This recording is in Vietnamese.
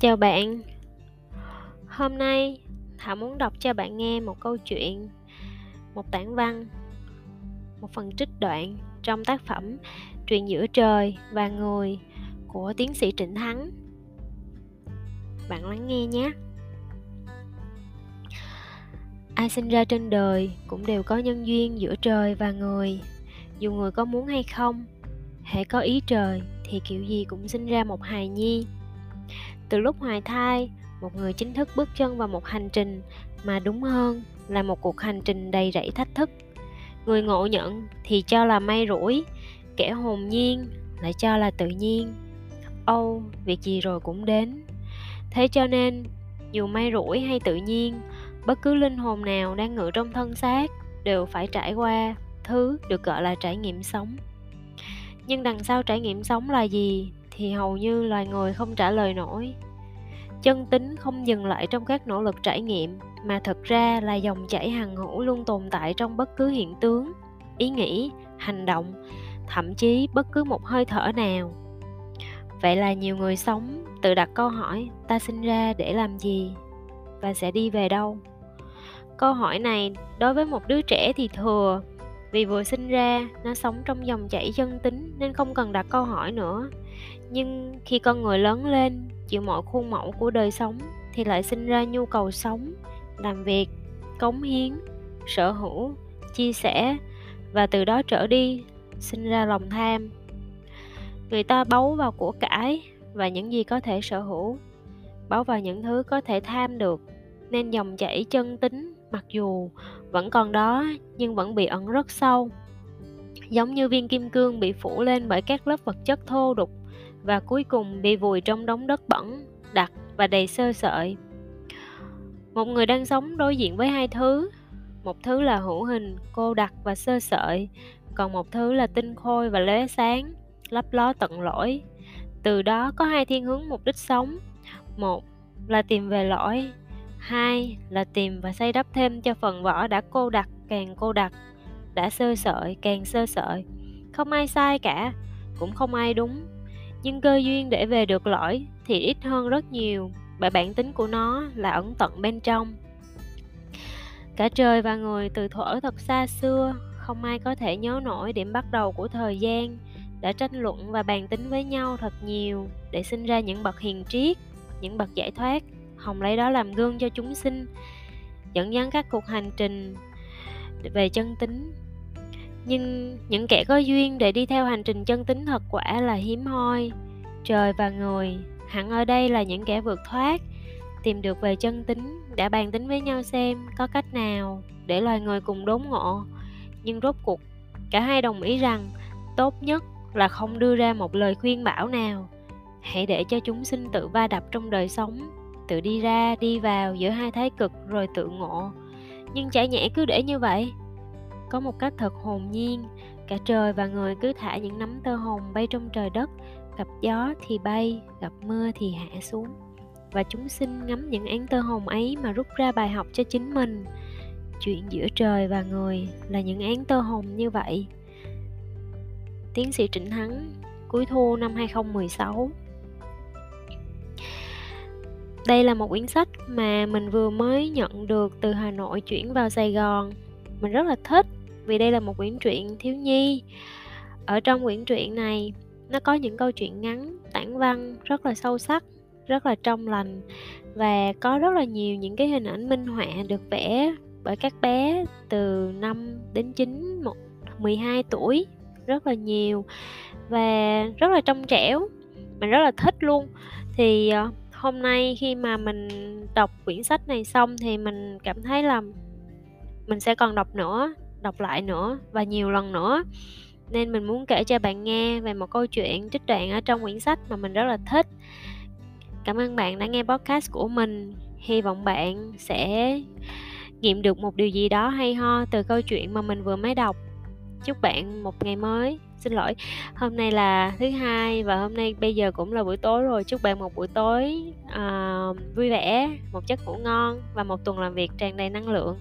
Chào bạn. Hôm nay Thảo muốn đọc cho bạn nghe một câu chuyện, một tản văn, một phần trích đoạn trong tác phẩm "Truyện giữa trời và người của tiến sĩ Trịnh Thắng. Bạn lắng nghe nhé. Ai sinh ra trên đời cũng đều có nhân duyên giữa trời và người, dù người có muốn hay không. Hễ có ý trời thì kiểu gì cũng sinh ra một hài nhi từ lúc hoài thai, một người chính thức bước chân vào một hành trình mà đúng hơn là một cuộc hành trình đầy rẫy thách thức. Người ngộ nhận thì cho là may rủi, kẻ hồn nhiên lại cho là tự nhiên. Âu, việc gì rồi cũng đến. Thế cho nên, dù may rủi hay tự nhiên, bất cứ linh hồn nào đang ngự trong thân xác đều phải trải qua thứ được gọi là trải nghiệm sống. Nhưng đằng sau trải nghiệm sống là gì? Thì hầu như loài người không trả lời nổi. Chân tính không dừng lại trong các nỗ lực trải nghiệm, mà thực ra là dòng chảy hằng hữu luôn tồn tại trong bất cứ hiện tướng, ý nghĩ, hành động, thậm chí bất cứ một hơi thở nào. Vậy là nhiều người sống tự đặt câu hỏi, ta sinh ra để làm gì và sẽ đi về đâu? Câu hỏi này đối với một đứa trẻ thì thừa, vì vừa sinh ra, nó sống trong dòng chảy chân tính nên không cần đặt câu hỏi nữa nhưng khi con người lớn lên, chịu mọi khuôn mẫu của đời sống thì lại sinh ra nhu cầu sống, làm việc, cống hiến, sở hữu, chia sẻ và từ đó trở đi sinh ra lòng tham. Người ta bấu vào của cải và những gì có thể sở hữu, bấu vào những thứ có thể tham được. Nên dòng chảy chân tính mặc dù vẫn còn đó nhưng vẫn bị ẩn rất sâu giống như viên kim cương bị phủ lên bởi các lớp vật chất thô đục và cuối cùng bị vùi trong đống đất bẩn, đặc và đầy sơ sợi. Một người đang sống đối diện với hai thứ, một thứ là hữu hình, cô đặc và sơ sợi, còn một thứ là tinh khôi và lóe sáng, lấp ló tận lỗi. Từ đó có hai thiên hướng mục đích sống. Một là tìm về lỗi, hai là tìm và xây đắp thêm cho phần vỏ đã cô đặc càng cô đặc, đã sơ sợi càng sơ sợi. Không ai sai cả, cũng không ai đúng. Nhưng cơ duyên để về được lõi thì ít hơn rất nhiều bởi bản tính của nó là ẩn tận bên trong. Cả trời và người từ thuở thật xa xưa không ai có thể nhớ nổi điểm bắt đầu của thời gian đã tranh luận và bàn tính với nhau thật nhiều để sinh ra những bậc hiền triết những bậc giải thoát. Hồng lấy đó làm gương cho chúng sinh dẫn dắt các cuộc hành trình về chân tính nhưng những kẻ có duyên để đi theo hành trình chân tính thật quả là hiếm hoi. Trời và người, hẳn ở đây là những kẻ vượt thoát, tìm được về chân tính, đã bàn tính với nhau xem có cách nào để loài người cùng đốn ngộ. Nhưng rốt cuộc, cả hai đồng ý rằng tốt nhất là không đưa ra một lời khuyên bảo nào. Hãy để cho chúng sinh tự va đập trong đời sống, tự đi ra, đi vào giữa hai thái cực rồi tự ngộ. Nhưng chả nhẽ cứ để như vậy có một cách thật hồn nhiên. Cả trời và người cứ thả những nắm tơ hồng bay trong trời đất. Gặp gió thì bay, gặp mưa thì hạ xuống. Và chúng sinh ngắm những án tơ hồng ấy mà rút ra bài học cho chính mình. Chuyện giữa trời và người là những án tơ hồng như vậy. Tiến sĩ Trịnh Thắng, cuối thu năm 2016 đây là một quyển sách mà mình vừa mới nhận được từ Hà Nội chuyển vào Sài Gòn. Mình rất là thích vì đây là một quyển truyện thiếu nhi. Ở trong quyển truyện này nó có những câu chuyện ngắn tản văn rất là sâu sắc rất là trong lành và có rất là nhiều những cái hình ảnh minh họa được vẽ bởi các bé từ 5 đến 9, 1, 12 tuổi. Rất là nhiều và rất là trong trẻo mình rất là thích luôn. Thì ờ, hôm nay khi mà mình đọc quyển sách này xong thì mình cảm thấy là mình sẽ còn đọc nữa đọc lại nữa và nhiều lần nữa. Nên mình muốn kể cho bạn nghe về một câu chuyện trích đoạn ở trong quyển sách mà mình rất là thích. Cảm ơn bạn đã nghe podcast của mình. Hy vọng bạn sẽ nghiệm được một điều gì đó hay ho từ câu chuyện mà mình vừa mới đọc. Chúc bạn một ngày mới. Xin lỗi hôm nay là thứ hai và hôm nay bây giờ cũng là buổi tối rồi. Chúc bạn một buổi tối uh, vui vẻ một giấc ngủ ngon và một tuần làm việc tràn đầy năng lượng.